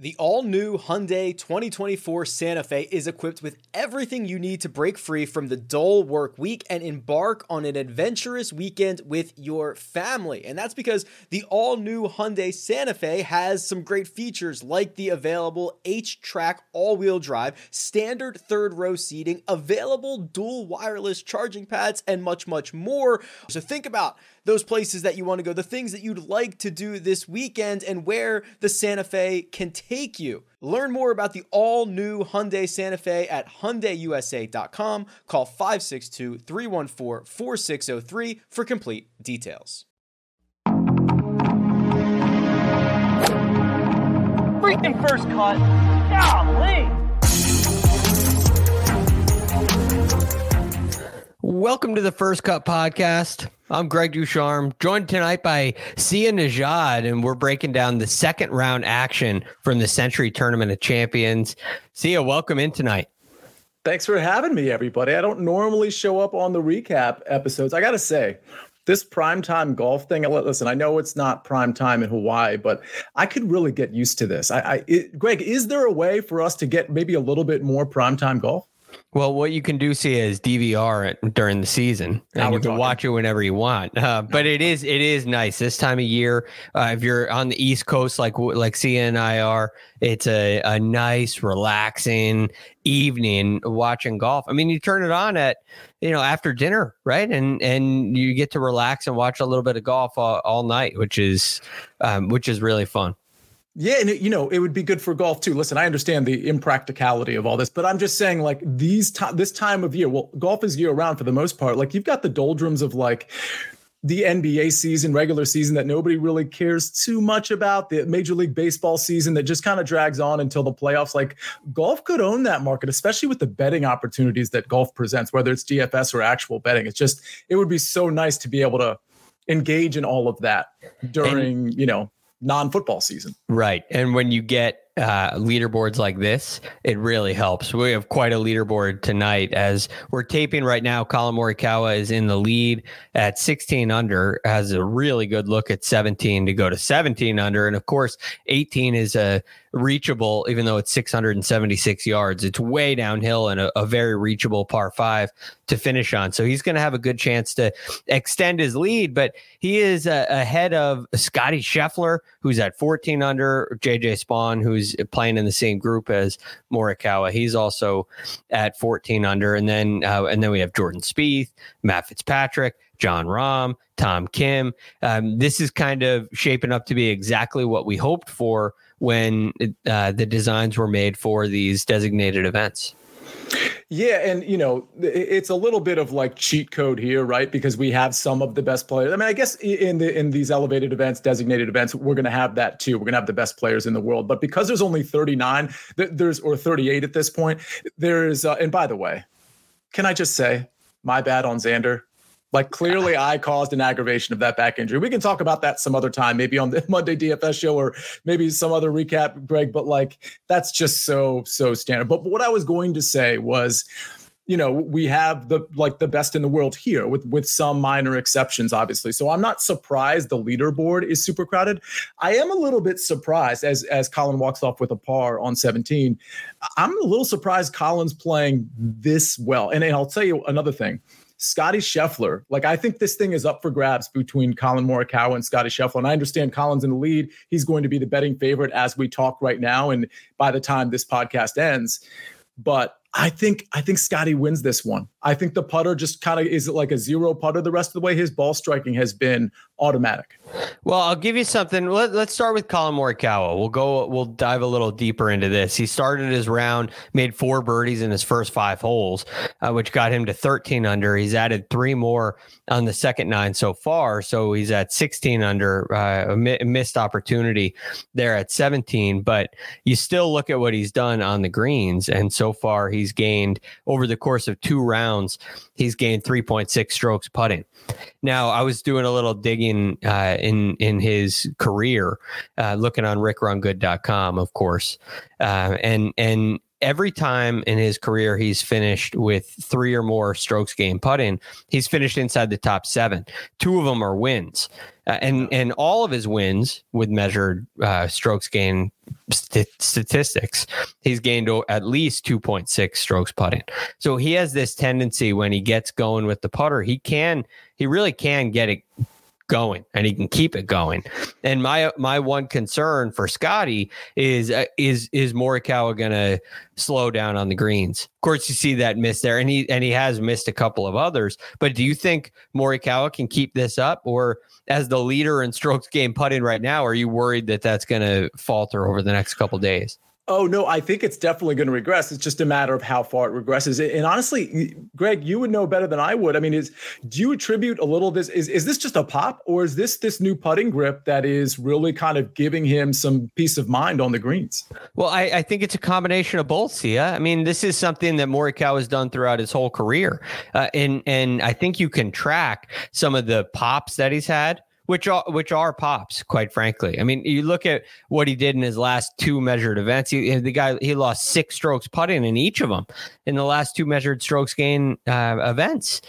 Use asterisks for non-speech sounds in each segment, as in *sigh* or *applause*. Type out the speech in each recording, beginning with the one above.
The all new Hyundai 2024 Santa Fe is equipped with everything you need to break free from the dull work week and embark on an adventurous weekend with your family. And that's because the all new Hyundai Santa Fe has some great features like the available H track all wheel drive, standard third row seating, available dual wireless charging pads, and much, much more. So think about those places that you want to go, the things that you'd like to do this weekend, and where the Santa Fe can take you. Learn more about the all new Hyundai Santa Fe at HyundaiUSA.com. Call 562 314 4603 for complete details. Freaking first cut. Golly. Welcome to the First Cut Podcast. I'm Greg DuCharme, joined tonight by Sia Nejad, and we're breaking down the second round action from the Sentry Tournament of Champions. Sia, welcome in tonight. Thanks for having me, everybody. I don't normally show up on the recap episodes. I got to say, this primetime golf thing, listen, I know it's not prime time in Hawaii, but I could really get used to this. I, I it, Greg, is there a way for us to get maybe a little bit more primetime golf? Well, what you can do Sia is DVR it during the season, and you can talking. watch it whenever you want. Uh, but it is it is nice this time of year. Uh, if you're on the East Coast, like like Sia and I are, it's a a nice, relaxing evening watching golf. I mean, you turn it on at you know after dinner, right, and and you get to relax and watch a little bit of golf all, all night, which is um, which is really fun. Yeah, and it, you know, it would be good for golf too. Listen, I understand the impracticality of all this, but I'm just saying, like these time, this time of year. Well, golf is year round for the most part. Like you've got the doldrums of like the NBA season, regular season that nobody really cares too much about, the Major League Baseball season that just kind of drags on until the playoffs. Like golf could own that market, especially with the betting opportunities that golf presents, whether it's DFS or actual betting. It's just, it would be so nice to be able to engage in all of that during, and, you know, non-football season. Right. And when you get uh, leaderboards like this, it really helps. We have quite a leaderboard tonight as we're taping right now. Collin Morikawa is in the lead at 16 under, has a really good look at 17 to go to 17 under. And of course, 18 is a reachable, even though it's 676 yards. It's way downhill and a, a very reachable par five to finish on. So he's going to have a good chance to extend his lead, but he is uh, ahead of Scotty Scheffler, who's at 14 under, JJ Spaun, who's playing in the same group as Morikawa. He's also at 14 under. And then, uh, and then we have Jordan Spieth, Matt Fitzpatrick, Jon Rahm, Tom Kim. Um, this is kind of shaping up to be exactly what we hoped for when uh, the designs were made for these designated events. Yeah, and you know, it's a little bit of like cheat code here, right? Because we have some of the best players. I mean, I guess in the in these elevated events, designated events, we're going to have that too. We're going to have the best players in the world. But because there's only 39, there's or 38 at this point, there's uh, and by the way, can I just say, my bad on Xander. Like *laughs* clearly, I caused an aggravation of that back injury. We can talk about that some other time, maybe on the *laughs* Monday DFS show or maybe some other recap, Greg. But like that's just so so standard. But, but what I was going to say was, you know, we have the like the best in the world here, with with some minor exceptions, obviously. So I'm not surprised the leaderboard is super crowded. I am a little bit surprised as as Collin walks off with a par on 17. I'm a little surprised Collin's playing this well. And, and I'll tell you another thing Scotty Scheffler, like I think this thing is up for grabs between Collin Morikawa and Scotty Scheffler. And I understand Collin's in the lead. He's going to be the betting favorite as we talk right now. And by the time this podcast ends, but I think I think Scotty wins this one. I think the putter just kind of is like a zero putter the rest of the way. His ball striking has been automatic. Well, I'll give you something. Let, us start with Collin Morikawa. We'll go. We'll dive a little deeper into this. He started his round, made four birdies in his first five holes, uh, which got him to 13 under. He's added three more on the second nine so far, so he's at 16 under. Uh, a missed opportunity there at 17, but you still look at what he's done on the greens, and so far he's gained over the course of two rounds. He's gained 3.6 strokes putting. Now, I was doing a little digging uh, in in his career, uh, looking on rickrungood.com, of course, uh, and and every time in his career he's finished with three or more strokes gain putting, he's finished inside the top seven. Two of them are wins, uh, and and all of his wins with measured uh, strokes gain st- statistics, he's gained at least two point six strokes putting. So he has this tendency when he gets going with the putter, he can he really can get it going and he can keep it going. And my my one concern for Scotty is uh, is is Morikawa going to slow down on the greens? Of course, you see that miss there, and he and he has missed a couple of others. But do you think Morikawa can keep this up, or as the leader in strokes gained putting right now, are you worried that that's going to falter over the next couple days? Oh no, I think it's definitely going to regress. It's just a matter of how far it regresses. And honestly, Greg, you would know better than I would. I mean, is do you attribute a little of this is is this just a pop or is this this new putting grip that is really kind of giving him some peace of mind on the greens? Well, I, I think it's a combination of both. Sia, I mean, this is something that Morikawa has done throughout his whole career, uh, and and I think you can track some of the pops that he's had which are which are pops, quite frankly. I mean, you look at what he did in his last two measured events. He, the guy he lost six strokes putting in each of them in the last two measured strokes gain uh, events,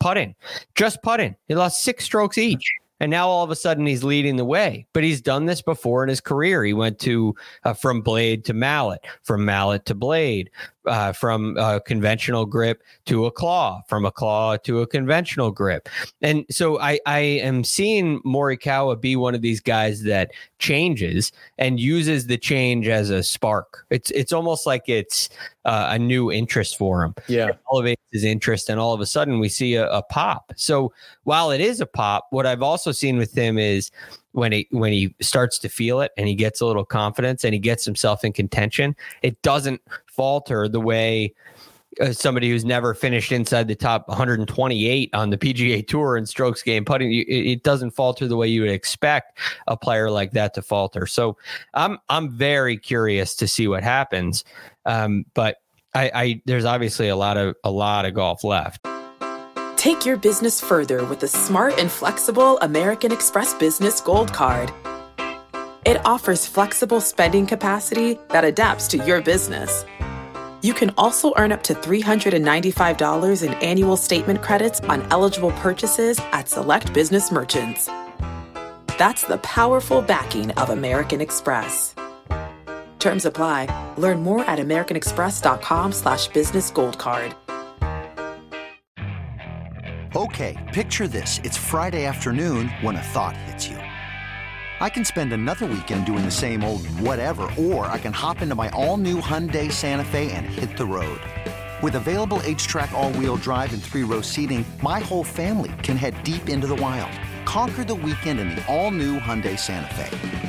putting, just putting. He lost six strokes each. And now all of a sudden he's leading the way. But he's done this before in his career. He went to uh, from blade to mallet, from mallet to blade, uh, from a conventional grip to a claw, from a claw to a conventional grip. And so I, I am seeing Morikawa be one of these guys that changes and uses the change as a spark. It's it's almost like it's uh, a new interest for him. Yeah, his interest, and all of a sudden we see a, a pop. So while it is a pop, what I've also seen with him is when he when he starts to feel it and he gets a little confidence and he gets himself in contention, it doesn't falter the way uh, somebody who's never finished inside the top 128 on the PGA Tour in strokes gained putting, it, it, doesn't falter the way you would expect a player like that to falter. So I'm I'm very curious to see what happens, um, but I, I there's obviously a lot of a lot of golf left. Take your business further with the smart and flexible American Express Business Gold Card. It offers flexible spending capacity that adapts to your business. You can also earn up to $395 in annual statement credits on eligible purchases at select business merchants. That's the powerful backing of American Express. Terms apply. Learn more at americanexpress.com slash business gold card. Okay, picture this. It's Friday afternoon when a thought hits you. I can spend another weekend doing the same old whatever, or I can hop into my all-new Hyundai Santa Fe and hit the road. With available H-Track all-wheel drive and three-row seating, my whole family can head deep into the wild. Conquer the weekend in the all-new Hyundai Santa Fe.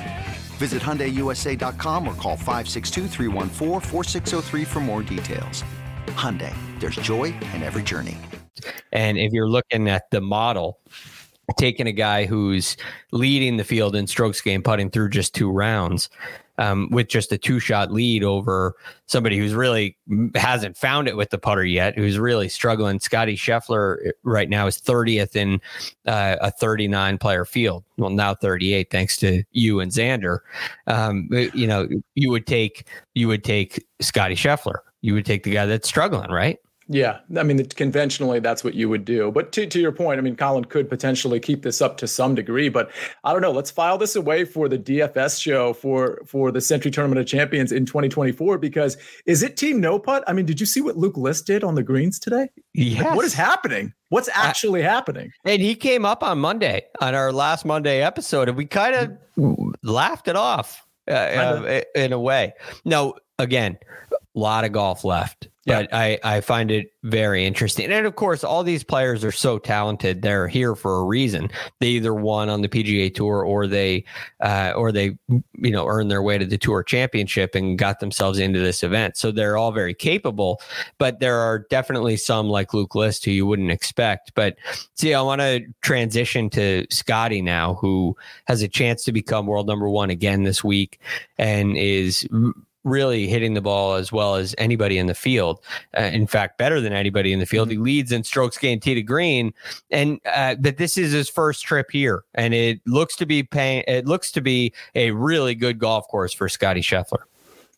Visit HyundaiUSA.com or call 562 for more details. Hyundai, there's joy in every journey. And if you're looking at the model, taking a guy who's leading the field in strokes gained putting through just two rounds um, with just a two shot lead over somebody who's really hasn't found it with the putter yet, who's really struggling. Scotty Scheffler uh, right now is 30th in uh, a 39 player field. Well, now 38, thanks to you and Xander. Um, you know, you would take you would take Scotty Scheffler. You would take the guy that's struggling, right? Yeah, I mean, conventionally, that's what you would do. But to, to your point, I mean, Collin could potentially keep this up to some degree. But I don't know. Let's file this away for the DFS show for for the Sentry Tournament of Champions in 2024. Because is it Team No Putt? I mean, did you see what Luke List did on the greens today? Yes. Like, what is happening? What's actually uh, happening? And he came up on Monday on our last Monday episode, and we kind of laughed it off uh, uh, in a way. No, again, a lot of golf left but I, I find it very interesting. And of course, all these players are so talented. They're here for a reason. They either won on the PGA Tour or they uh, or they you know earned their way to the Tour Championship and got themselves into this event. So they're all very capable. But there are definitely some like Luke List who you wouldn't expect. But Sia, I want to transition to Scotty now, who has a chance to become world number one again this week and is really hitting the ball as well as anybody in the field. Uh, in fact, better than anybody in the field. Mm-hmm. He leads in strokes gained tee to green, and uh, that this is his first trip here, and it looks to be paying. It looks to be a really good golf course for Scotty Scheffler.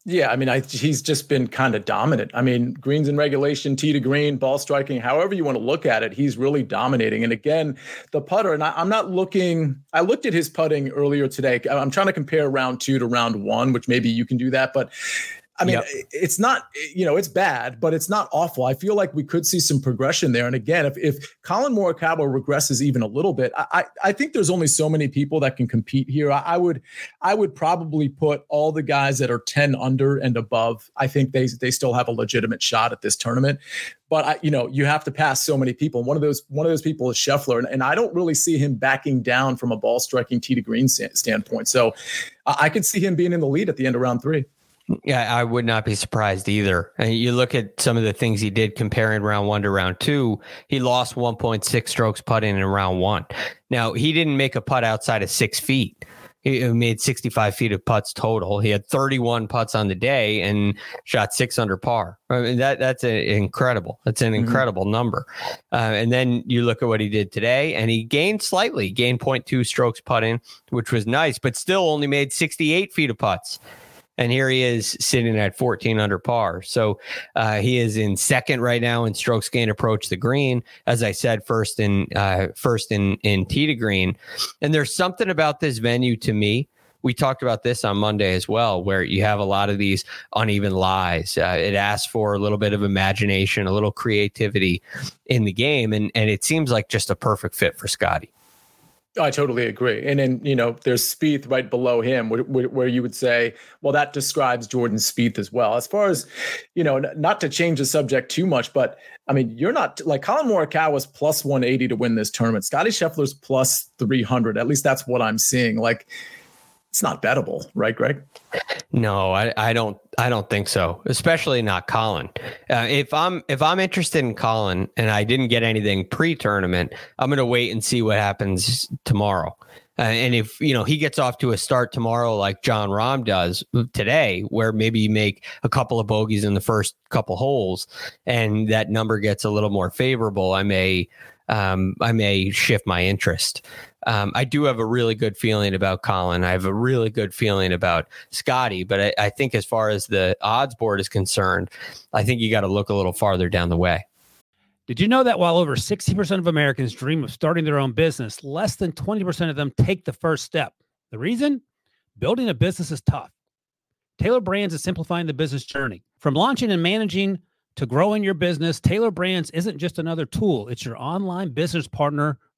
Yeah, I mean, I, he's just been kind of dominant. I mean, greens in regulation, tee to green, ball striking, however you want to look at it, he's really dominating. And again, the putter, and I, I'm not looking, I looked at his putting earlier today. I'm trying to compare round two to round one, which maybe you can do that. But I mean, yep. it's not, you know, it's bad, but it's not awful. I feel like we could see some progression there. And again, if, if Collin Morikawa regresses even a little bit, I, I think there's only so many people that can compete here. I, I would, I would probably put all the guys that are 10 under and above. I think they, they still have a legitimate shot at this tournament. But I, you know, you have to pass so many people. One of those, one of those people is Scheffler, and, and I don't really see him backing down from a ball striking tee to green standpoint. So I could see him being in the lead at the end of round three. Yeah, I would not be surprised either. And you look at some of the things he did comparing round one to round two. He lost 1.6 strokes putting in round one. Now he didn't make a putt outside of six feet. He made 65 feet of putts total. He had 31 putts on the day and shot six under par. I mean, that that's a, incredible. That's an mm-hmm. incredible mm-hmm. number. Uh, and then you look at what he did today, and he gained slightly, gained 0.2 strokes putting, which was nice, but still only made 68 feet of putts and here he is sitting at 14 under par. So uh, he is in second right now in strokes gained approach the green. As I said, first in uh, first in in tee to green. And there's something about this venue to me. We talked about this on Monday as well, where you have a lot of these uneven lies. Uh, it asks for a little bit of imagination, a little creativity in the game, and and it seems like just a perfect fit for Scotty. I totally agree. And then, you know, there's Spieth right below him where, where, you would say, well, that describes Jordan Spieth as well. As far as, you know, not to change the subject too much, but I mean, you're not like Collin Morikawa was plus 180 to win this tournament. Scotty Scheffler's plus 300. At least that's what I'm seeing. Like, it's not bettable, right, Greg? No, I, I don't. I don't think so. Especially not Collin. Uh, if I'm if I'm interested in Collin and I didn't get anything pre-tournament, I'm going to wait and see what happens tomorrow. Uh, and if you know he gets off to a start tomorrow like Jon Rahm does today, where maybe you make a couple of bogeys in the first couple holes, and that number gets a little more favorable, I may um, I may shift my interest. Um, I do have a really good feeling about Collin. I have a really good feeling about Scotty, but I, I think as far as the odds board is concerned, I think you got to look a little farther down the way. Did you know that while over 60% of Americans dream of starting their own business, less than 20% of them take the first step? The reason? Building a business is tough. Tailor Brands is simplifying the business journey. From launching and managing to growing your business, Tailor Brands isn't just another tool, it's your online business partner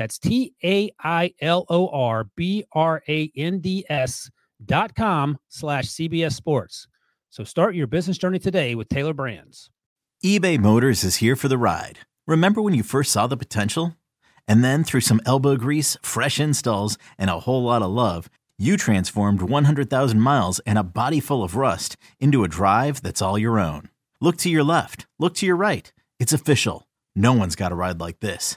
That's T A I L O R B R A N D S dot com slash CBS Sports. So start your business journey today with Tailor Brands. eBay Motors is here for the ride. Remember when you first saw the potential? And then through some elbow grease, fresh installs, and a whole lot of love, you transformed 100,000 miles and a body full of rust into a drive that's all your own. Look to your left, look to your right It's official. No one's got a ride like this.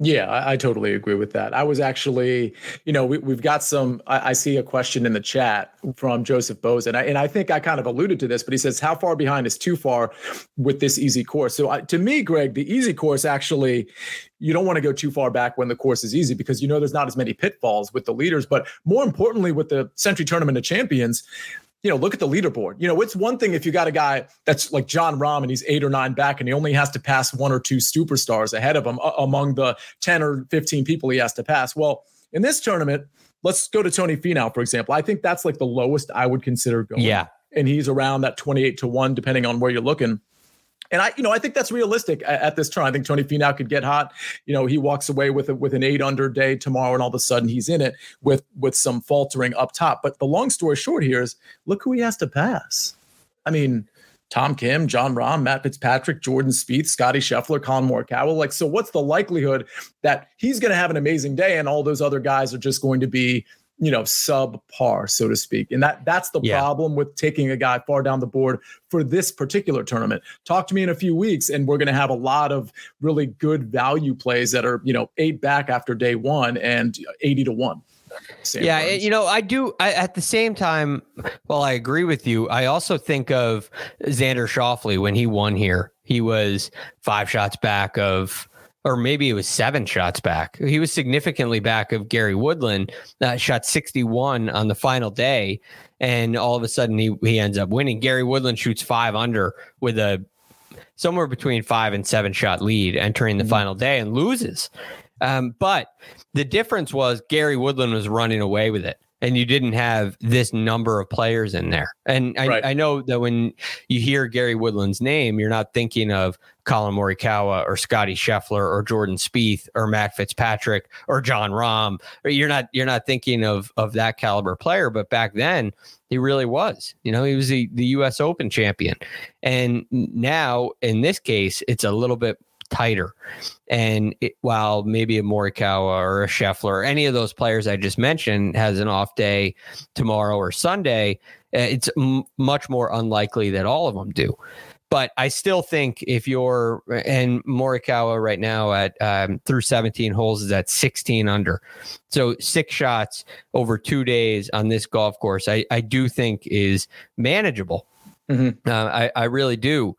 Yeah, I, I, totally agree with that. I was actually, you know, we, have got some. I, I, see a question in the chat from Joseph Bose, and I, and I think I kind of alluded to this, but he says, "How far behind is too far with this easy course?" So I, to me, Greg, the easy course actually, you don't want to go too far back when the course is easy because you know there's not as many pitfalls with the leaders. But more importantly, with the Sentry Tournament of Champions, you know, look at the leaderboard. You know, it's one thing if you got a guy that's like Jon Rahm and he's eight or nine back and he only has to pass one or two superstars ahead of him uh, among the 10 or 15 people he has to pass. Well, in this tournament, let's go to Tony Finau, for example. I think that's like the lowest I would consider going. Yeah. And he's around that 28 to 1, depending on where you're looking. And I, you know, I think that's realistic at, at, this turn. I think Tony Finau could get hot. You know, he walks away with a, with an eight under day tomorrow, and all of a sudden he's in it with with some faltering up top. But the long story short here is, look who he has to pass. I mean, Tom Kim, Jon Rahm, Matt Fitzpatrick, Jordan Spieth, Scotty Scheffler, Collin Morikawa. Like, so what's the likelihood that he's going to have an amazing day, and all those other guys are just going to be you know subpar so to speak and that that's the yeah. problem with taking a guy far down the board for this particular tournament talk to me in a few weeks and we're going to have a lot of really good value plays that are you know eight back after day one and 80 to one Sam yeah, Burns. you know, I do. I, at the same time, while I agree with you, I also think of Xander Schauffele when he won here. He was five shots back of or maybe it was seven shots back. He was significantly back of Gary Woodland, uh, shot 61 on the final day. And all of a sudden he, he ends up winning. Gary Woodland shoots five under with a somewhere between five and seven shot lead entering the mm-hmm. final day and loses. Um, but the difference was Gary Woodland was running away with it and you didn't have this number of players in there. And I, right. I, know that when you hear Gary Woodland's name, you're not thinking of Collin Morikawa or Scotty Scheffler or Jordan Spieth or Matt Fitzpatrick or Jon Rahm. You're not you're not thinking of of that caliber player. But back then, he really was. You know, he was the, the U.S. Open champion, and now in this case, it's a little bit tighter. And it, while maybe a Morikawa or a Scheffler or any of those players I just mentioned has an off day tomorrow or Sunday, uh, it's m- much more unlikely that all of them do. But I still think if you're and Morikawa right now at um, through 17 holes is at 16 under, so six shots over two days on this golf course, I, I do think is manageable Mm-hmm. Uh, I, I really do.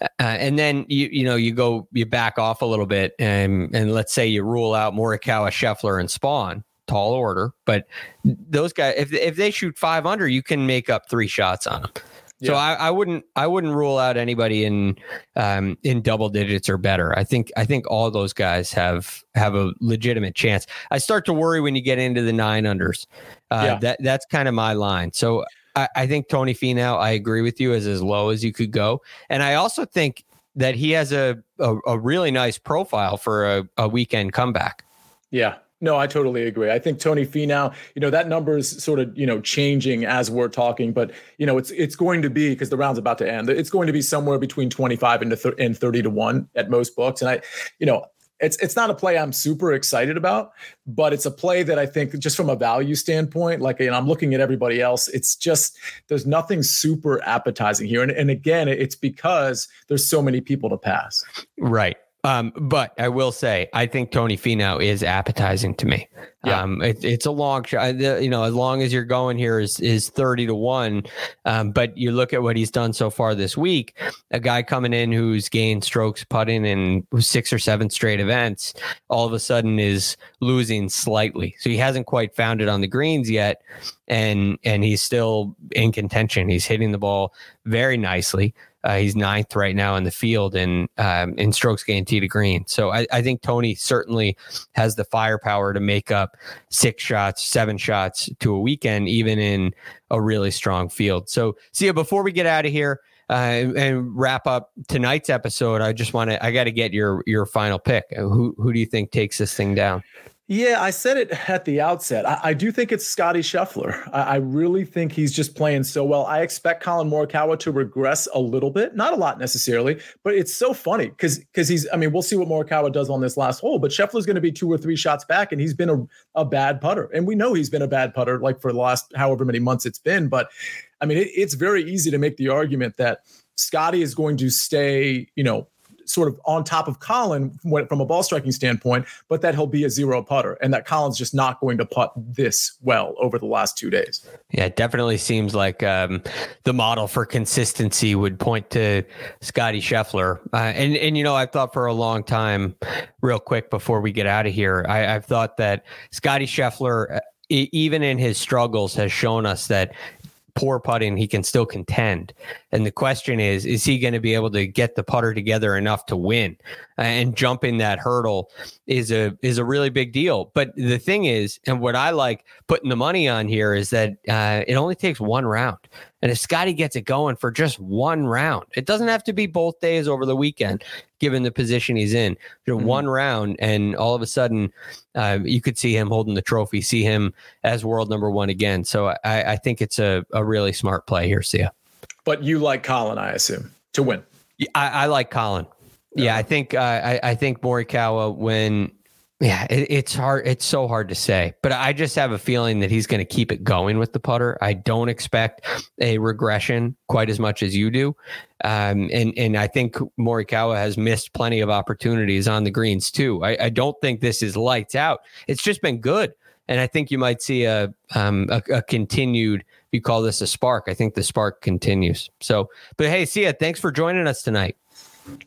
Uh, and then you you know you go you back off a little bit and and let's say you rule out Morikawa, Scheffler, and Spaun. tall order. But those guys, if if they shoot five under, you can make up three shots on them. Yeah. So I, I wouldn't I wouldn't rule out anybody in um, in double digits or better. I think I think all those guys have have a legitimate chance. I start to worry when you get into the nine unders. Uh, yeah. That that's kind of my line. So I, I think Tony Finau, I agree with you, is as low as you could go. And I also think that he has a, a, a really nice profile for a, a weekend comeback. Yeah, no, I totally agree. I think Tony Finau, you know, that number is sort of, you know, changing as we're talking, but you know, it's it's going to be because the round's about to end. It's going to be somewhere between 25 and, th- and 30 to 1 at most books. And I, you know, it's it's not a play I'm super excited about, but it's a play that I think just from a value standpoint, like and I'm looking at everybody else, it's just there's nothing super appetizing here. And, and again, it's because there's so many people to pass. Right. Um, but I will say, I think Tony Finau is appetizing to me. Yeah. Um, it, it's a long shot. You know, as long as you're going here is is thirty to one. Um, but you look at what he's done so far this week. A guy coming in who's gained strokes putting in six or seven straight events, all of a sudden is losing slightly. So he hasn't quite found it on the greens yet. and and he's still in contention. He's hitting the ball very nicely. Uh, he's ninth right now in the field in um, in strokes gained tee to green. So I, I, think Tony certainly has the firepower to make up six shots, seven shots to a weekend, even in a really strong field. So, Sia, before we get out of here uh, and wrap up tonight's episode, I just want to I got to get your your final pick. Who who do you think takes this thing down? Yeah, I said it at the outset. I, I do think it's Scotty Scheffler. I, I, really think he's just playing so well. I expect Collin Morikawa to regress a little bit, not a lot necessarily, but it's so funny because because he's. I mean, we'll see what Morikawa does on this last hole, but Scheffler's going to be two or three shots back, and he's been a, a bad putter, and we know he's been a bad putter like for the last however many months it's been. But I mean, it, it's very easy to make the argument that Scotty is going to stay, you know, sort of on top of Collin from a ball striking standpoint, but that he'll be a zero putter and that Collin's just not going to putt this well over the last two days. Yeah, it definitely seems like um, the model for consistency would point to Scotty Scheffler. Uh, and, and, you know, I've thought for a long time, real quick before we get out of here, I, I've thought that Scotty Scheffler, uh, even in his struggles, has shown us that poor putting, he can still contend. And the question is, is he going to be able to get the putter together enough to win? And jumping that hurdle is a is a really big deal. But the thing is, and what I like putting the money on here is that uh, it only takes one round. And if Scotty gets it going for just one round, it doesn't have to be both days over the weekend, given the position he's in. Mm-hmm. One round, and all of a sudden, uh, you could see him holding the trophy, see him as world number one again. So I, I think it's a, a really smart play here, Sia. But you like Collin, I assume, to win. I, I like Collin. Yeah, yeah I think uh, I, I think Morikawa when yeah, it, it's hard. It's so hard to say, but I just have a feeling that he's going to keep it going with the putter. I don't expect a regression quite as much as you do, um, and and I think Morikawa has missed plenty of opportunities on the greens too. I, I don't think this is lights out. It's just been good, and I think you might see a um, a, a continued. You call this a spark? I think the spark continues. So, but hey, Sia, thanks for joining us tonight.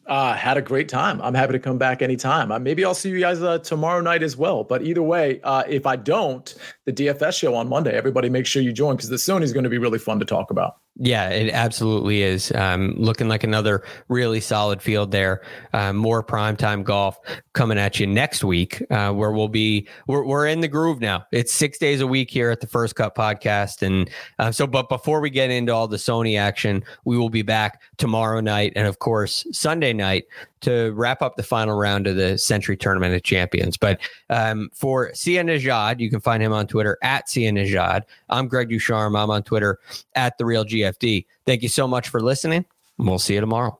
Uh, had a great time. I'm happy to come back anytime. Uh, maybe I'll see you guys uh, tomorrow night as well. But either way, uh, if I don't, the DFS show on Monday, everybody make sure you join because the Sony is going to be really fun to talk about. Yeah, it absolutely is. Um, looking like another really solid field there. Uh, more primetime golf coming at you next week, uh, where we'll be. We're, we're in the groove now. It's six days a week here at the First Cut Podcast, and uh, so. But before we get into all the Sony action, we will be back tomorrow night, and of course Sunday night to wrap up the final round of the Sentry Tournament of Champions. But um, for Sia Nejad, you can find him on Twitter at Sia Nejad. I'm Greg DuCharme. I'm on Twitter at The Real GFD. Thank you so much for listening. We'll see you tomorrow.